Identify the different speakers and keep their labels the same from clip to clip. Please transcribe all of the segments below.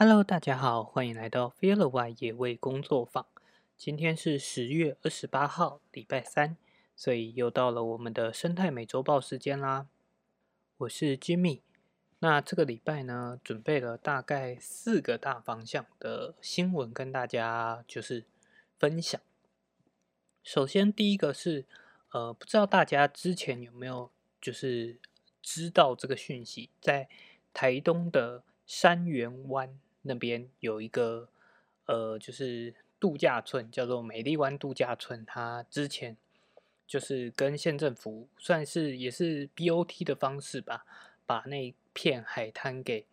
Speaker 1: Hello，大家好，欢迎来到 Feel 外野味工作坊。今天是十月二十八号，礼拜三，所以又到了我们的生态美洲豹时间啦。我是 Jimmy。那这个礼拜呢，准备了大概四个大方向的新闻跟大家就是分享。首先，第一个是呃，不知道大家之前有没有就是知道这个讯息，在台东的山园湾那边有一个呃，就是度假村，叫做美丽湾度假村。它之前就是跟县政府算是也是 BOT 的方式吧，把那片海滩给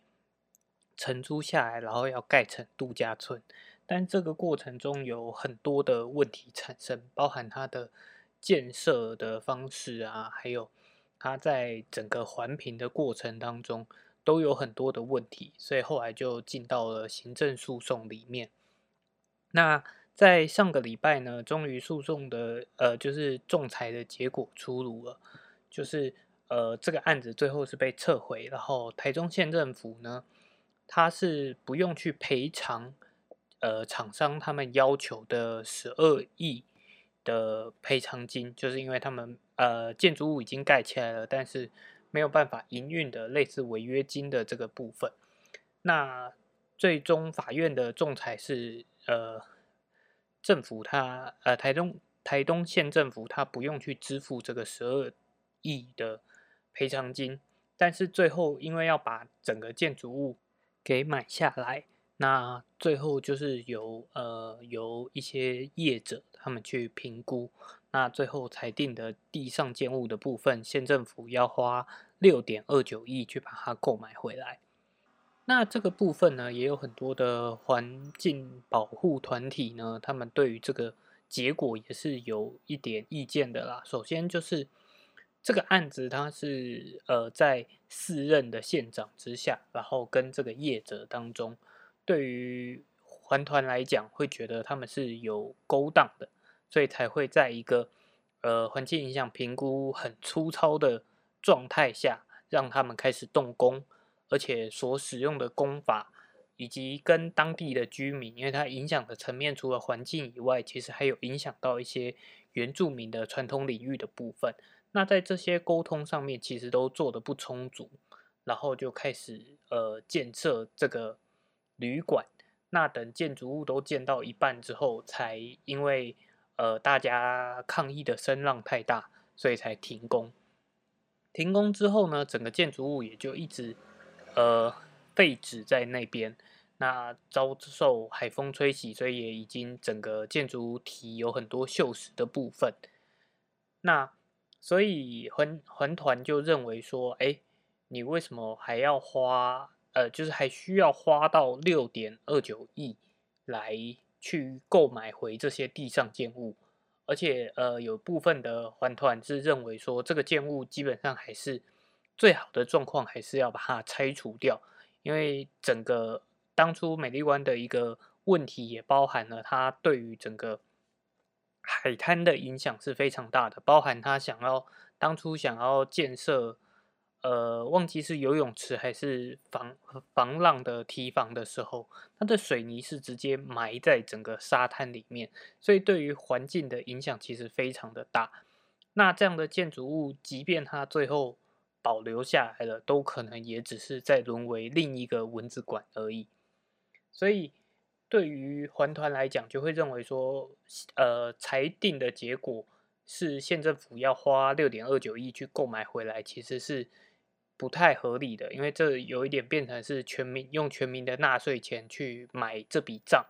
Speaker 1: 承租下来，然后要盖成度假村，但这个过程中有很多的问题产生，包含它的建设的方式啊，还有它在整个环评的过程当中都有很多的问题，所以后来就进到了行政诉讼里面。那在上个礼拜呢，终于诉讼的呃就是仲裁的结果出炉了，就是。呃，这个案子最后是被撤回，然后台中县政府呢，他是不用去赔偿，呃，厂商他们要求的十二亿的赔偿金，就是因为他们呃建筑物已经盖起来了，但是没有办法营运的类似违约金的这个部分。那最终法院的仲裁是呃政府他呃台东台东县政府他不用去支付这个十二亿的。赔偿金，但是最后因为要把整个建筑物给买下来，那最后就是由呃由一些业者他们去评估，那最后裁定的地上建物的部分，县政府要花六点二九亿去把它购买回来。那这个部分呢，也有很多的环境保护团体呢，他们对于这个结果也是有一点意见的啦。首先就是。这个案子它是呃在四任的县长之下，然后跟这个业者当中，对于环团来讲会觉得他们是有勾当的，所以才会在一个呃环境影响评估很粗糙的状态下，让他们开始动工，而且所使用的工法以及跟当地的居民，因为它影响的层面除了环境以外，其实还有影响到一些原住民的传统领域的部分。那在这些沟通上面，其实都做的不充足，然后就开始呃建设这个旅馆。那等建筑物都建到一半之后，才因为呃大家抗议的声浪太大，所以才停工。停工之后呢，整个建筑物也就一直呃废止在那边。那遭受海风吹袭，所以也已经整个建筑体有很多锈蚀的部分。那所以环环团就认为说，哎，你为什么还要花，呃，就是还需要花到六点二九亿来去购买回这些地上建物？而且，呃，有部分的环团是认为说，这个建物基本上还是最好的状况，还是要把它拆除掉，因为整个当初美丽湾的一个问题也包含了它对于整个。海滩的影响是非常大的，包含他想要当初想要建设，呃，忘记是游泳池还是防防浪的堤防的时候，它的水泥是直接埋在整个沙滩里面，所以对于环境的影响其实非常的大。那这样的建筑物，即便它最后保留下来了，都可能也只是在沦为另一个蚊子馆而已。所以。对于环团来讲，就会认为说，呃，裁定的结果是县政府要花六点二九亿去购买回来，其实是不太合理的，因为这有一点变成是全民用全民的纳税钱去买这笔账，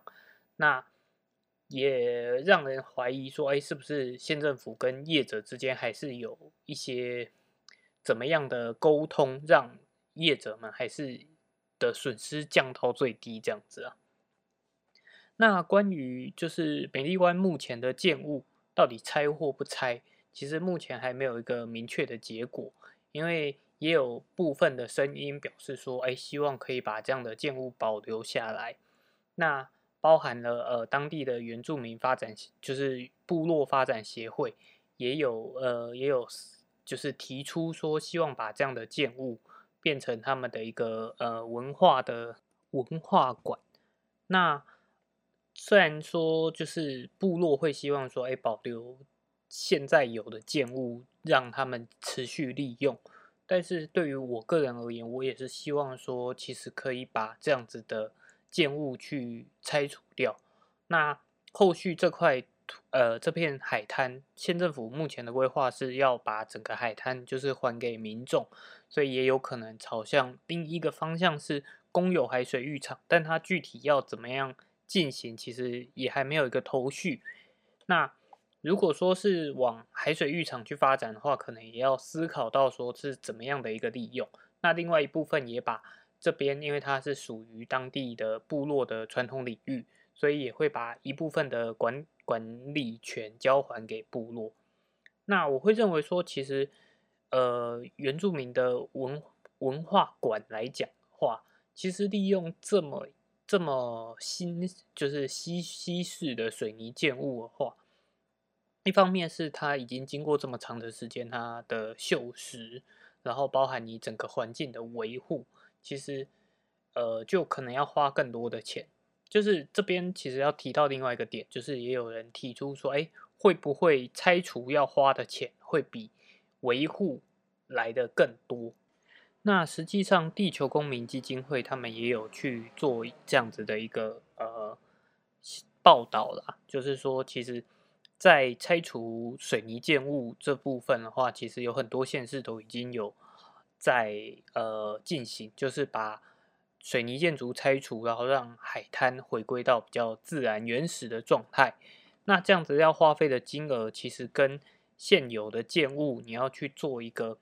Speaker 1: 那也让人怀疑说，哎，是不是县政府跟业者之间还是有一些怎么样的沟通，让业者们还是的损失降到最低这样子啊？那关于就是美丽湾目前的建物到底拆或不拆，其实目前还没有一个明确的结果，因为也有部分的声音表示说，哎，希望可以把这样的建物保留下来。那包含了呃当地的原住民发展，就是部落发展协会，也有呃也有就是提出说，希望把这样的建物变成他们的一个呃文化的。文化馆。那虽然说就是部落会希望说，哎，保留现在有的建物，让他们持续利用。但是对于我个人而言，我也是希望说，其实可以把这样子的建物去拆除掉。那后续这块土呃这片海滩，县政府目前的规划是要把整个海滩就是还给民众，所以也有可能朝向另一个方向是公有海水浴场，但它具体要怎么样进行，其实也还没有一个头绪。那如果说是往海水浴场去发展的话，可能也要思考到说是怎么样的一个利用。那另外一部分也把这边，因为它是属于当地的部落的传统领域，所以也会把一部分的管管理权交还给部落。那我会认为说，其实呃原住民的文文化馆来讲的话，其实利用这么这么新就是西西式的水泥建物的话。一方面是它已经经过这么长的时间，它的锈蚀，然后包含你整个环境的维护，其实呃就可能要花更多的钱。就是这边其实要提到另外一个点，就是也有人提出说，哎，会不会拆除要花的钱会比维护来的更多？那实际上地球公民基金会他们也有去做这样子的一个呃报道啦，就是说其实。在拆除水泥建物这部分的话，其实有很多县市都已经有在呃进行，就是把水泥建筑拆除，然后让海滩回归到比较自然原始的状态。那这样子要花费的金额，其实跟现有的建物你要去做一个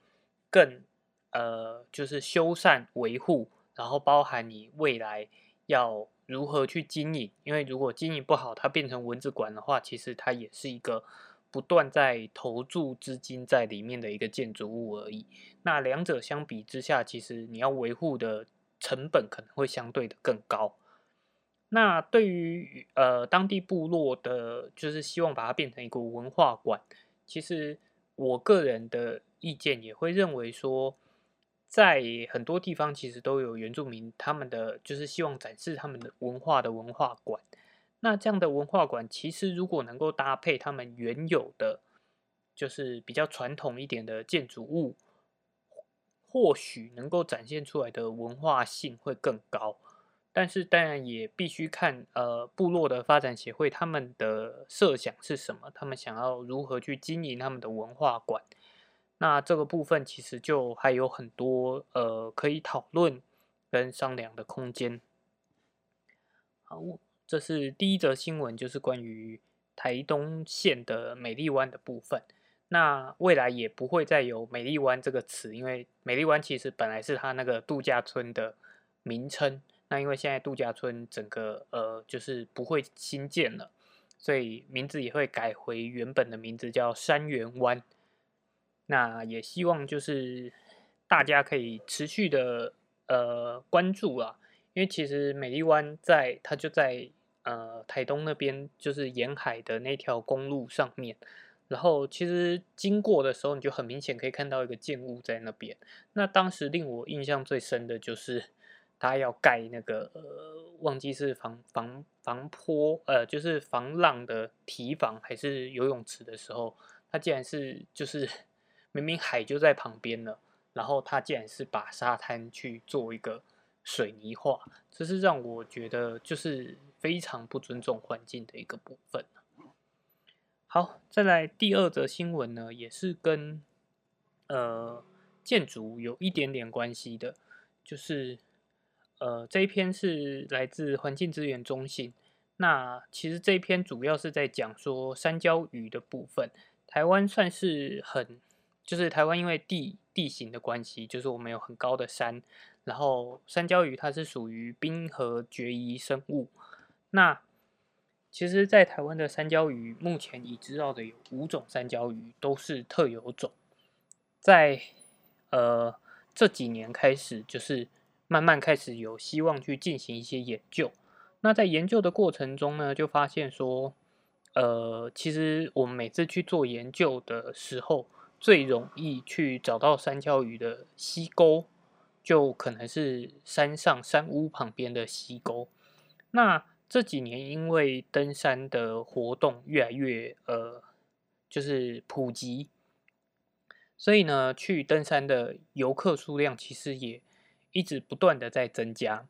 Speaker 1: 更呃就是修缮维护，然后包含你未来要。如何去经营？因为如果经营不好，它变成蚊子馆的话，其实它也是一个不断在投注资金在里面的一个建筑物而已。那两者相比之下，其实你要维护的成本可能会相对的更高。那对于呃当地部落的，就是希望把它变成一个文化馆，其实我个人的意见也会认为说。在很多地方，其实都有原住民，他们的就是希望展示他们的文化的文化馆。那这样的文化馆，其实如果能够搭配他们原有的，就是比较传统一点的建筑物，或许能够展现出来的文化性会更高。但是当然也必须看呃部落的发展协会他们的设想是什么，他们想要如何去经营他们的文化馆。那这个部分其实就还有很多呃可以讨论跟商量的空间。好，这是第一则新闻，就是关于台东县的美丽湾的部分。那未来也不会再有美丽湾这个词，因为美丽湾其实本来是它那个度假村的名称。那因为现在度假村整个呃就是不会新建了，所以名字也会改回原本的名字，叫山园湾。那也希望就是大家可以持续的呃关注啊，因为其实美丽湾在它就在呃台东那边，就是沿海的那条公路上面，然后其实经过的时候，你就很明显可以看到一个建物在那边。那当时令我印象最深的就是他要盖那个呃忘记是防防防坡呃就是防浪的堤防还是游泳池的时候，它竟然是就是。明明海就在旁边了，然后他竟然是把沙滩去做一个水泥化，这是让我觉得就是非常不尊重环境的一个部分。好，再来第二则新闻呢，也是跟呃建筑有一点点关系的，就是呃这一篇是来自环境资源中心，那其实这一篇主要是在讲说山椒鱼的部分，台湾算是很。就是台湾因为地地形的关系，就是我们有很高的山，然后山椒鱼它是属于冰河绝移生物。那其实，在台湾的山椒鱼目前已知道的有五种山椒鱼，都是特有种。在呃这几年开始，就是慢慢开始有希望去进行一些研究。那在研究的过程中呢，就发现说，呃，其实我们每次去做研究的时候，最容易去找到山椒鱼的溪沟，就可能是山上山屋旁边的溪沟。那这几年因为登山的活动越来越呃，就是普及，所以呢，去登山的游客数量其实也一直不断的在增加。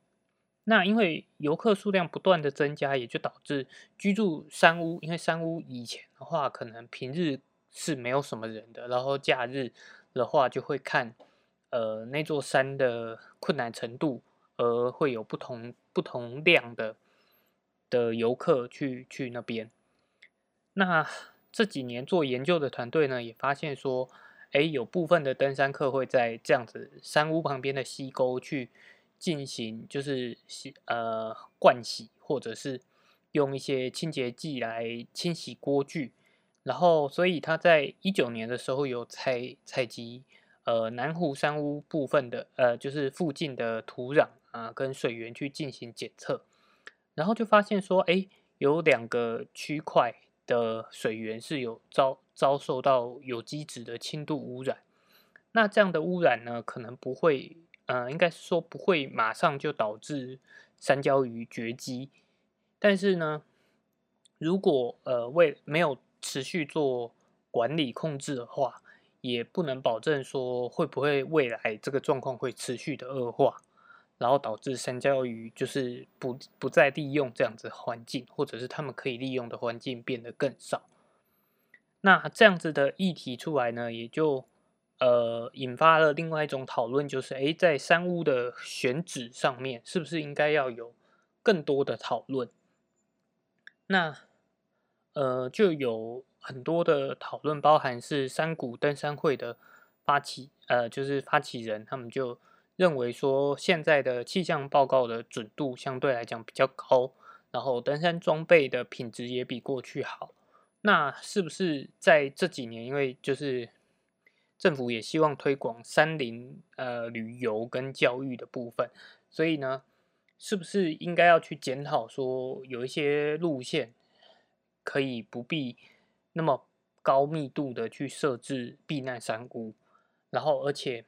Speaker 1: 那因为游客数量不断的增加，也就导致居住山屋，因为山屋以前的话，可能平日是没有什么人的，然后假日的话就会看，呃，那座山的困难程度，而会有不同不同量的的游客去去那边。那这几年做研究的团队呢，也发现说，哎，有部分的登山客会在这样子山屋旁边的溪沟去。进行就是洗呃灌洗，或者是用一些清洁剂来清洗锅具，然后所以他在一九年的时候有采采集呃南湖山屋部分的呃就是附近的土壤啊跟水源去进行检测，然后就发现说哎有两个区块的水源是有遭遭受到有机质的轻度污染，那这样的污染呢可能不会。呃，应该说不会马上就导致三焦鱼绝迹，但是呢，如果呃为没有持续做管理控制的话，也不能保证说会不会未来这个状况会持续的恶化，然后导致山椒鱼就是不不再利用这样子环境，或者是他们可以利用的环境变得更少。那这样子的议题出来呢，也就。呃，引发了另外一种讨论，就是诶，在山屋的选址上面，是不是应该要有更多的讨论？那呃，就有很多的讨论，包含是山谷登山会的发起，呃，就是发起人，他们就认为说，现在的气象报告的准度相对来讲比较高，然后登山装备的品质也比过去好。那是不是在这几年，因为就是政府也希望推广山林呃旅游跟教育的部分，所以呢，是不是应该要去检讨说有一些路线可以不必那么高密度的去设置避难山屋，然后而且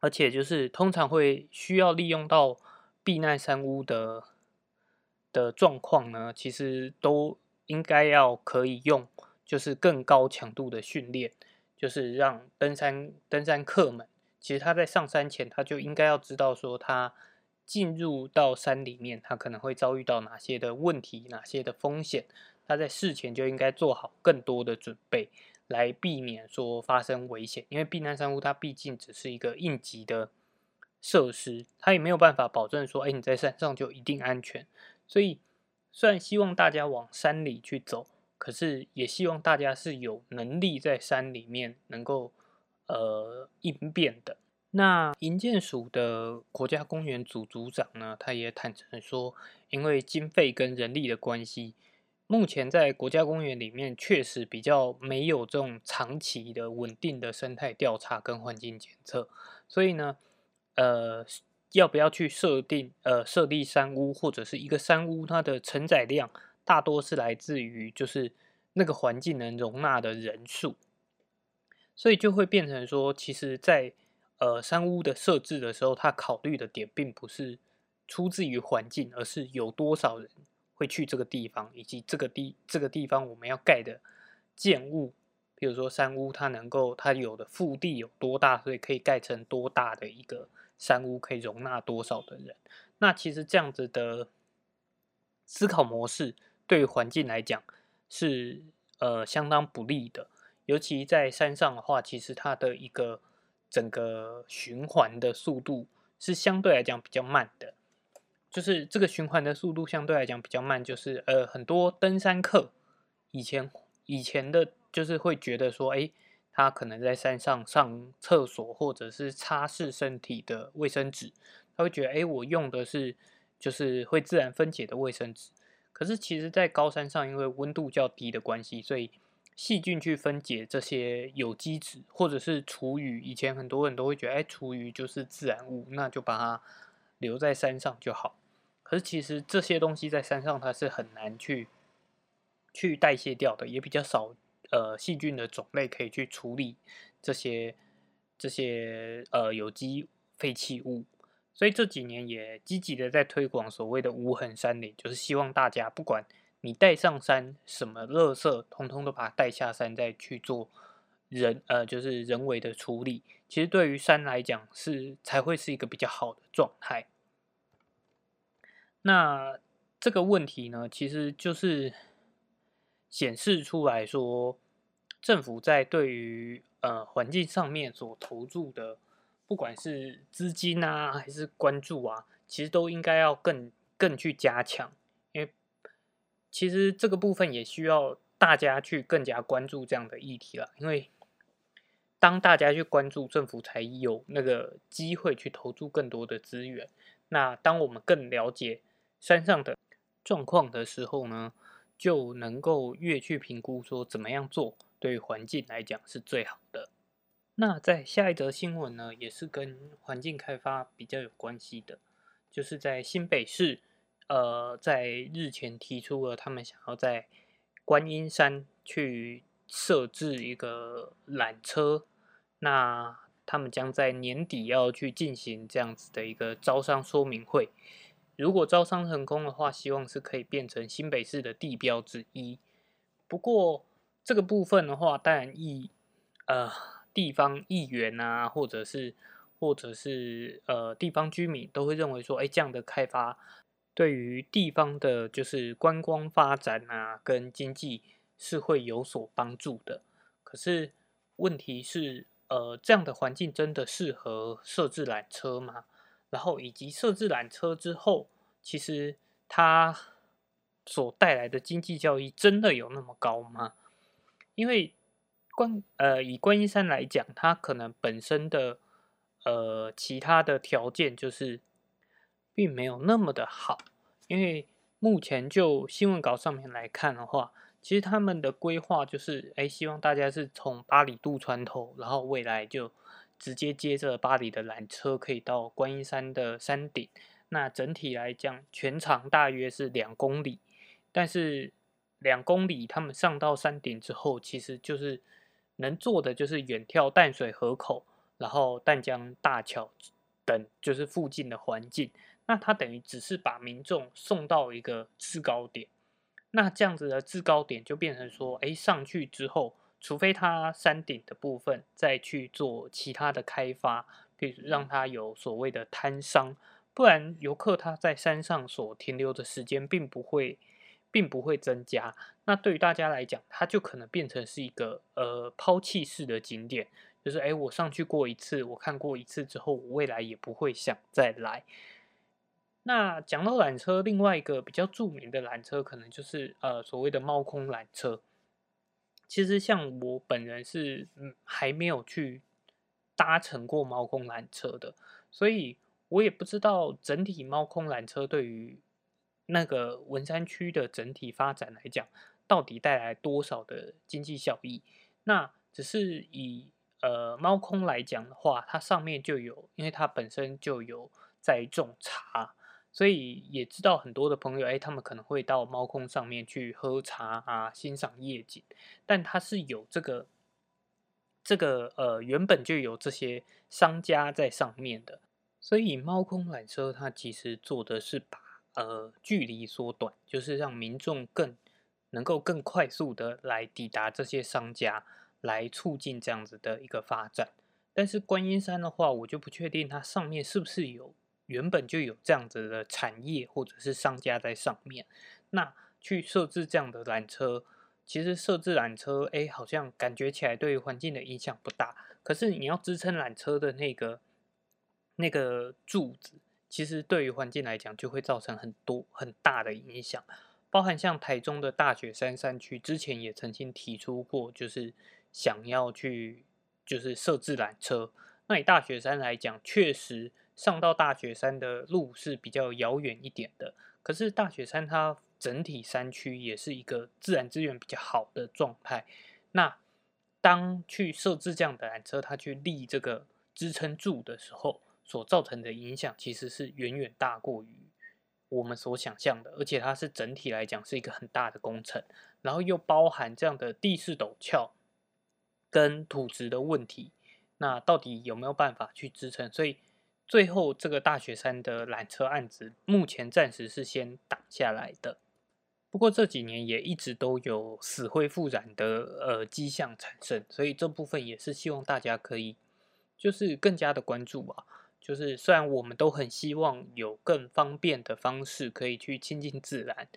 Speaker 1: 而且就是通常会需要利用到避难山屋的的状况呢，其实都应该要可以用，就是更高强度的训练。就是让登山登山客们，其实他在上山前，他就应该要知道说，他进入到山里面，他可能会遭遇到哪些的问题，哪些的风险，他在事前就应该做好更多的准备，来避免说发生危险。因为避难山屋它毕竟只是一个应急的设施，它也没有办法保证说，哎，你在山上就一定安全。所以，虽然希望大家往山里去走。可是也希望大家是有能力在山里面能够呃应变的。那营建署的国家公园组组长呢，他也坦诚说，因为经费跟人力的关系，目前在国家公园里面确实比较没有这种长期的稳定的生态调查跟环境检测，所以呢，呃，要不要去设定呃设立山屋或者是一个山屋它的承载量？大多是来自于就是那个环境能容纳的人数，所以就会变成说，其实，在呃山屋的设置的时候，它考虑的点并不是出自于环境，而是有多少人会去这个地方，以及这个地这个地方我们要盖的建物，比如说山屋，它能够它有的腹地有多大，所以可以盖成多大的一个山屋，可以容纳多少的人。那其实这样子的思考模式。对于环境来讲是呃相当不利的，尤其在山上的话，其实它的一个整个循环的速度是相对来讲比较慢的。就是这个循环的速度相对来讲比较慢，就是呃很多登山客以前以前的，就是会觉得说，哎，他可能在山上上厕所或者是擦拭身体的卫生纸，他会觉得，哎，我用的是就是会自然分解的卫生纸。可是，其实，在高山上，因为温度较低的关系，所以细菌去分解这些有机质，或者是厨余。以前很多人都会觉得，哎，厨余就是自然物，那就把它留在山上就好。可是，其实这些东西在山上它是很难去去代谢掉的，也比较少呃细菌的种类可以去处理这些这些呃有机废弃物。所以这几年也积极的在推广所谓的无痕山林，就是希望大家不管你带上山什么垃圾，通通都把它带下山再去做人呃就是人为的处理。其实对于山来讲是才会是一个比较好的状态。那这个问题呢，其实就是显示出来说，政府在对于呃环境上面所投注的。不管是资金啊，还是关注啊，其实都应该要更更去加强，因为其实这个部分也需要大家去更加关注这样的议题了。因为当大家去关注，政府才有那个机会去投注更多的资源。那当我们更了解山上的状况的时候呢，就能够越去评估说怎么样做对环境来讲是最好的。那在下一则新闻呢，也是跟环境开发比较有关系的，就是在新北市，呃，在日前提出了他们想要在观音山去设置一个缆车，那他们将在年底要去进行这样子的一个招商说明会，如果招商成功的话，希望是可以变成新北市的地标之一。不过这个部分的话，当然意呃。地方议员啊，或者是或者是呃地方居民都会认为说，哎，这样的开发对于地方的就是观光发展啊，跟经济是会有所帮助的。可是问题是，呃，这样的环境真的适合设置缆车吗？然后以及设置缆车之后，其实它所带来的经济效益真的有那么高吗？因为观呃，以观音山来讲，它可能本身的呃其他的条件就是并没有那么的好，因为目前就新闻稿上面来看的话，其实他们的规划就是，哎，希望大家是从巴里渡船头，然后未来就直接接着巴里的缆车可以到观音山的山顶。那整体来讲，全长大约是两公里，但是两公里他们上到山顶之后，其实就是。能做的就是远眺淡水河口，然后淡江大桥等，就是附近的环境。那它等于只是把民众送到一个制高点。那这样子的制高点就变成说，哎，上去之后，除非它山顶的部分再去做其他的开发，比如让它有所谓的摊商，不然游客他在山上所停留的时间并不会。并不会增加，那对于大家来讲，它就可能变成是一个呃抛弃式的景点，就是哎，我上去过一次，我看过一次之后，我未来也不会想再来。那讲到缆车，另外一个比较著名的缆车，可能就是呃所谓的猫空缆车。其实像我本人是嗯还没有去搭乘过猫空缆车的，所以我也不知道整体猫空缆车对于。那个文山区的整体发展来讲，到底带来多少的经济效益？那只是以呃猫空来讲的话，它上面就有，因为它本身就有在种茶，所以也知道很多的朋友，哎，他们可能会到猫空上面去喝茶啊，欣赏夜景。但它是有这个这个呃原本就有这些商家在上面的，所以猫空缆车它其实做的是把。呃，距离缩短，就是让民众更能够更快速的来抵达这些商家，来促进这样子的一个发展。但是观音山的话，我就不确定它上面是不是有原本就有这样子的产业或者是商家在上面。那去设置这样的缆车，其实设置缆车，哎，好像感觉起来对于环境的影响不大。可是你要支撑缆车的那个那个柱子。其实对于环境来讲，就会造成很多很大的影响，包含像台中的大雪山山区，之前也曾经提出过，就是想要去就是设置缆车。那以大雪山来讲，确实上到大雪山的路是比较遥远一点的。可是大雪山它整体山区也是一个自然资源比较好的状态。那当去设置这样的缆车，它去立这个支撑柱的时候，所造成的影响其实是远远大过于我们所想象的，而且它是整体来讲是一个很大的工程，然后又包含这样的地势陡峭跟土质的问题，那到底有没有办法去支撑？所以最后这个大雪山的缆车案子，目前暂时是先挡下来的。不过这几年也一直都有死灰复燃的呃迹象产生，所以这部分也是希望大家可以就是更加的关注吧。就是虽然我们都很希望有更方便的方式可以去亲近自然，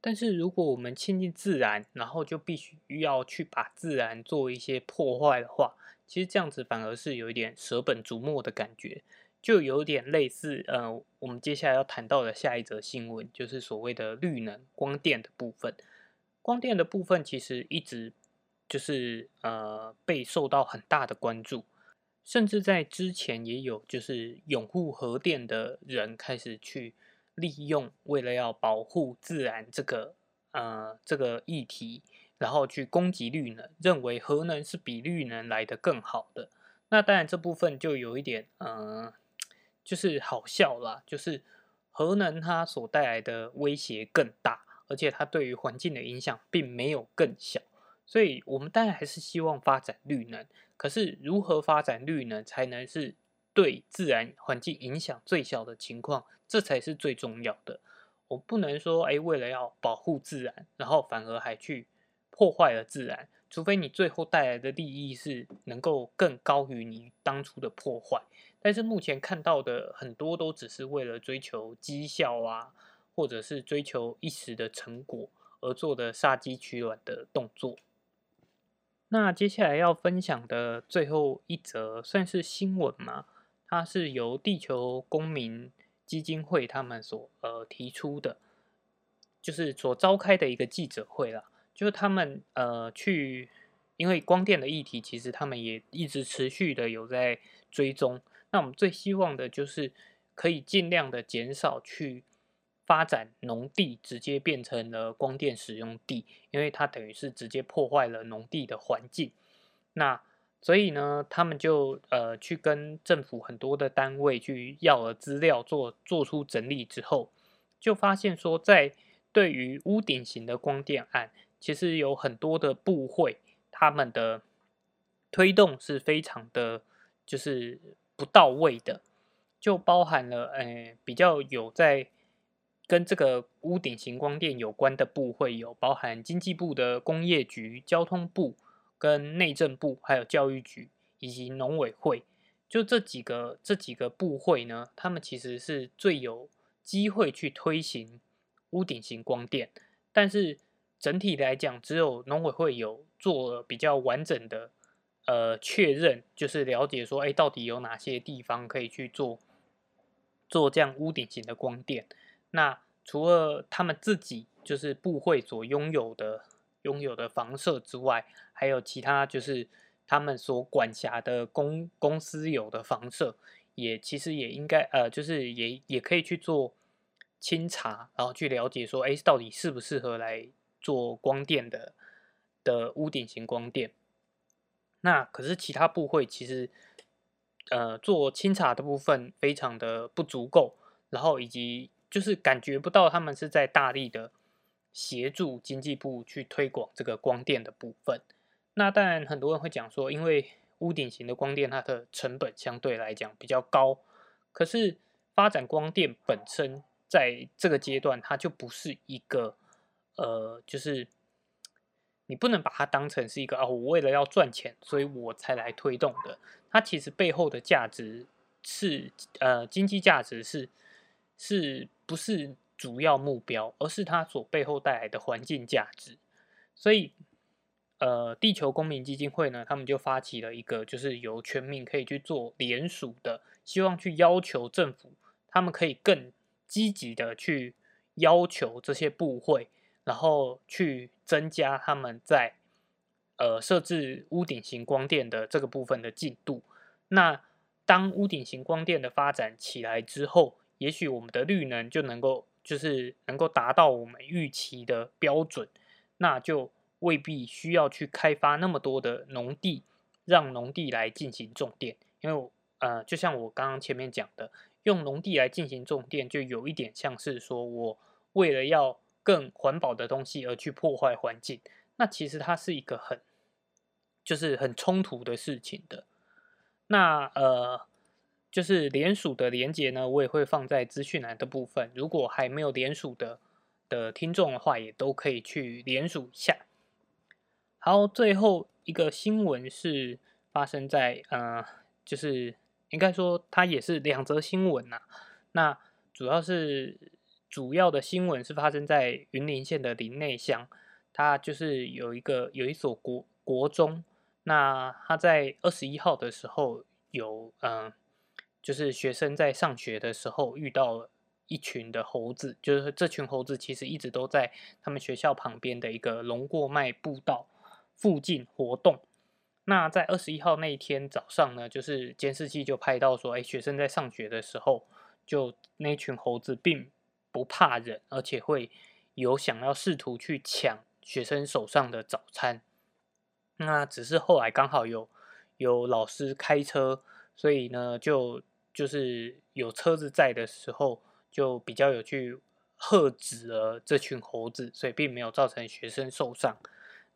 Speaker 1: 但是如果我们亲近自然，然后就必须要去把自然做一些破坏的话，其实这样子反而是有一点舍本逐末的感觉。就有点类似，呃，我们接下来要谈到的下一则新闻，就是所谓的绿能光电的部分。光电的部分其实一直就是呃被受到很大的关注，甚至在之前也有就是拥护核电的人开始去利用，为了要保护自然这个呃这个议题，然后去攻击绿能，认为核能是比绿能来的更好的。那当然这部分就有一点呃。就是好笑啦，就是核能它所带来的威胁更大，而且它对于环境的影响并没有更小，所以我们当然还是希望发展绿能。可是如何发展绿能才能是对自然环境影响最小的情况，这才是最重要的。我不能说，哎，为了要保护自然，然后反而还去破坏了自然，除非你最后带来的利益是能够更高于你当初的破坏。但是目前看到的很多都只是为了追求绩效啊，或者是追求一时的成果而做的杀鸡取卵的动作。那接下来要分享的最后一则算是新闻嘛？它是由地球公民基金会他们所呃提出的，就是所召开的一个记者会啦。就是他们呃去，因为光电的议题，其实他们也一直持续的有在追踪。那我们最希望的就是可以尽量的减少去发展农地，直接变成了光电使用地，因为它等于是直接破坏了农地的环境。那所以呢，他们就呃去跟政府很多的单位去要了资料，做做出整理之后，就发现说，在对于屋顶型的光电案，其实有很多的部会，他们的推动是非常的，就是。不到位的，就包含了，诶，比较有在跟这个屋顶型光电有关的部会有，包含经济部的工业局、交通部、跟内政部，还有教育局以及农委会，就这几个这几个部会呢，他们其实是最有机会去推行屋顶型光电，但是整体来讲，只有农委会有做比较完整的。呃，确认就是了解说，哎，到底有哪些地方可以去做做这样屋顶型的光电？那除了他们自己就是部会所拥有的拥有的房舍之外，还有其他就是他们所管辖的公公司有的房舍，也其实也应该呃，就是也也可以去做清查，然后去了解说，哎，到底适不适合来做光电的的屋顶型光电？那可是其他部会其实，呃，做清查的部分非常的不足够，然后以及就是感觉不到他们是在大力的协助经济部去推广这个光电的部分。那当然很多人会讲说，因为屋顶型的光电它的成本相对来讲比较高，可是发展光电本身在这个阶段它就不是一个呃，就是。你不能把它当成是一个啊，我为了要赚钱，所以我才来推动的。它其实背后的价值是呃，经济价值是是不是主要目标，而是它所背后带来的环境价值。所以，呃，地球公民基金会呢，他们就发起了一个，就是由全民可以去做联署的，希望去要求政府，他们可以更积极的去要求这些部会。然后去增加他们在呃设置屋顶型光电的这个部分的进度。那当屋顶型光电的发展起来之后，也许我们的绿能就能够就是能够达到我们预期的标准，那就未必需要去开发那么多的农地，让农地来进行种电。因为呃，就像我刚刚前面讲的，用农地来进行种电，就有一点像是说我为了要更环保的东西而去破坏环境，那其实它是一个很，就是很冲突的事情的。那呃，就是联署的连接呢，我也会放在资讯栏的部分。如果还没有联署的的听众的话，也都可以去联署一下。好，最后一个新闻是发生在呃，就是应该说它也是两则新闻呐。那主要是主要的新闻是发生在云林县的林内乡，它就是有一个有一所国国中，那它在二十一号的时候有嗯。就是学生在上学的时候遇到一群的猴子，就是这群猴子其实一直都在他们学校旁边的一个龙过脉步道附近活动。那在二十一号那一天早上呢，就是监视器就拍到说，哎，学生在上学的时候，就那群猴子并不怕人，而且会有想要试图去抢学生手上的早餐。那只是后来刚好有有老师开车，所以呢就。就是有车子在的时候，就比较有去喝止了这群猴子，所以并没有造成学生受伤。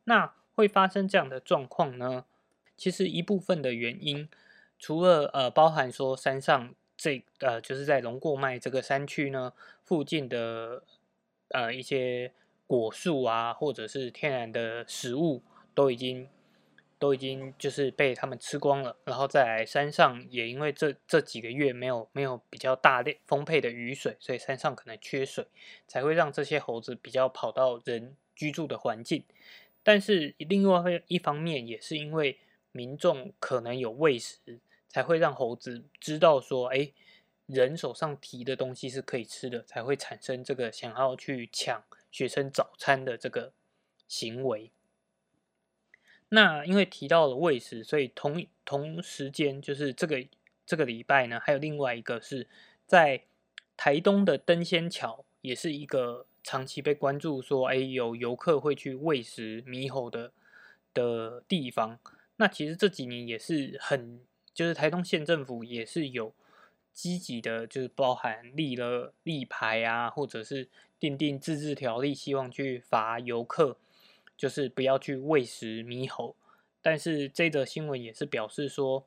Speaker 1: 那会发生这样的状况呢？其实一部分的原因，除了呃包含说山上这呃就是在龙过脉这个山区呢附近的呃一些果树啊，或者是天然的食物都已经。都已经就是被他们吃光了，然后再来山上也因为这这几个月没有没有比较大量丰沛的雨水，所以山上可能缺水，才会让这些猴子比较跑到人居住的环境。但是另外一方面也是因为民众可能有喂食，才会让猴子知道说，哎，人手上提的东西是可以吃的，才会产生这个想要去抢学生早餐的这个行为。那因为提到了喂食，所以同同时间就是这个这个礼拜呢，还有另外一个是在台东的登仙桥，也是一个长期被关注说，哎，有游客会去喂食猕猴的的地方。那其实这几年也是很，就是台东县政府也是有积极的，就是包含立了立牌啊，或者是订定自治条例，希望去罚游客。就是不要去喂食猕猴，但是这则新闻也是表示说，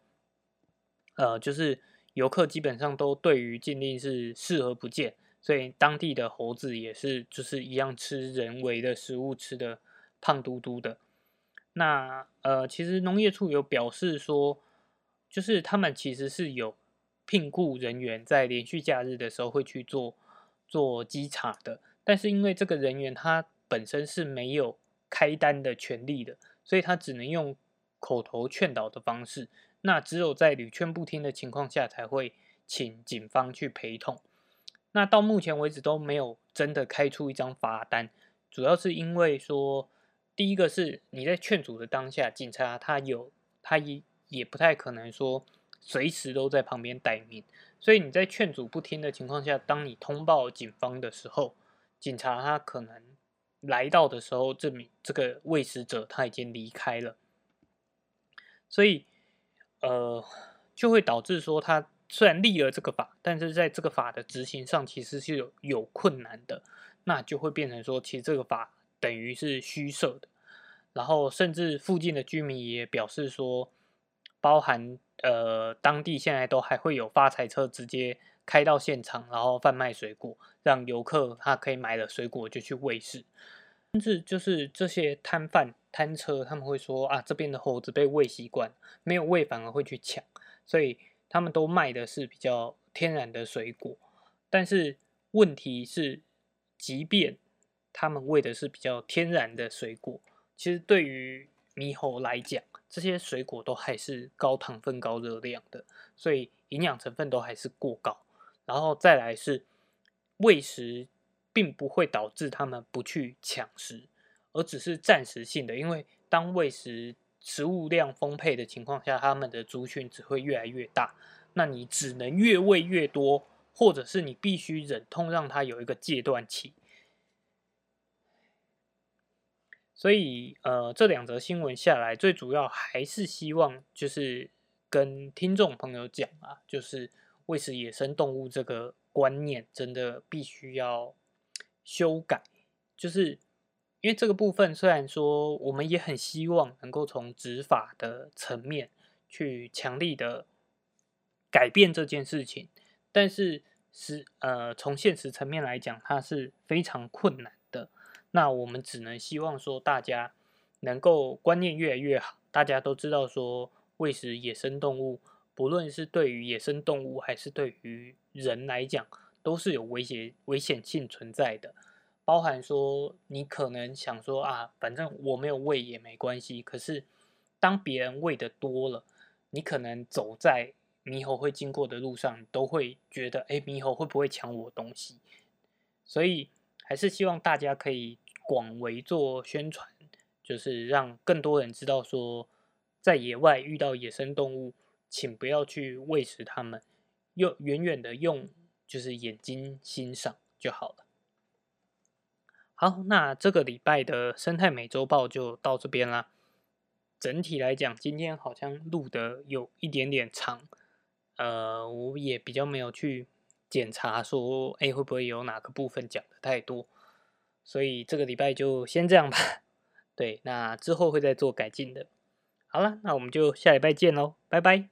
Speaker 1: 呃，就是游客基本上都对于禁令是视而不见，所以当地的猴子也是就是一样吃人为的食物，吃的胖嘟嘟的。那呃，其实农业处有表示说，就是他们其实是有聘雇人员在连续假日的时候会去做做稽查的，但是因为这个人员他本身是没有。开单的权利的，所以他只能用口头劝导的方式。那只有在屡劝不听的情况下，才会请警方去陪同。那到目前为止都没有真的开出一张罚单，主要是因为说，第一个是你在劝阻的当下，警察他有他一也不太可能说随时都在旁边待命，所以你在劝阻不听的情况下，当你通报警方的时候，警察他可能。来到的时候，证明这个喂食者他已经离开了，所以呃，就会导致说他虽然立了这个法，但是在这个法的执行上其实是有有困难的，那就会变成说，其实这个法等于是虚设的。然后甚至附近的居民也表示说，包含呃当地现在都还会有发财车直接开到现场，然后贩卖水果，让游客他可以买了水果就去喂食。甚至就是这些摊贩摊车，他们会说啊，这边的猴子被喂习惯，没有喂反而会去抢，所以他们都卖的是比较天然的水果。但是问题是，即便他们喂的是比较天然的水果，其实对于猕猴来讲，这些水果都还是高糖分、高热量的，所以营养成分都还是过高。然后再来是喂食。并不会导致他们不去抢食，而只是暂时性的。因为当喂食食物量丰沛的情况下，他们的族群只会越来越大。那你只能越喂越多，或者是你必须忍痛让它有一个戒断期。所以，呃，这两则新闻下来，最主要还是希望就是跟听众朋友讲啊，就是喂食野生动物这个观念，真的必须要。修改，就是因为这个部分，虽然说我们也很希望能够从执法的层面去强力的改变这件事情，但是是呃，从现实层面来讲，它是非常困难。那我们只能希望说，大家能够观念越来越好，大家都知道说，喂食野生动物，不论是对于野生动物还是对于人来讲，都是有危险危险性存在的。包含说，你可能想说啊，反正我没有喂也没关系。可是当别人喂的多了，你可能走在猕猴会经过的路上，都会觉得，哎，猕猴会不会抢我东西？所以还是希望大家可以广为做宣传，就是让更多人知道说，在野外遇到野生动物，请不要去喂食它们，用远远的用就是眼睛欣赏就好了。好，那这个礼拜的生态美洲报就到这边啦。整体来讲，今天好像录的有一点点长。呃，我也比较没有去检查说，哎，会不会有哪个部分讲的太多，所以这个礼拜就先这样吧。对，那之后会再做改进的。好了，那我们就下礼拜见喽，拜拜。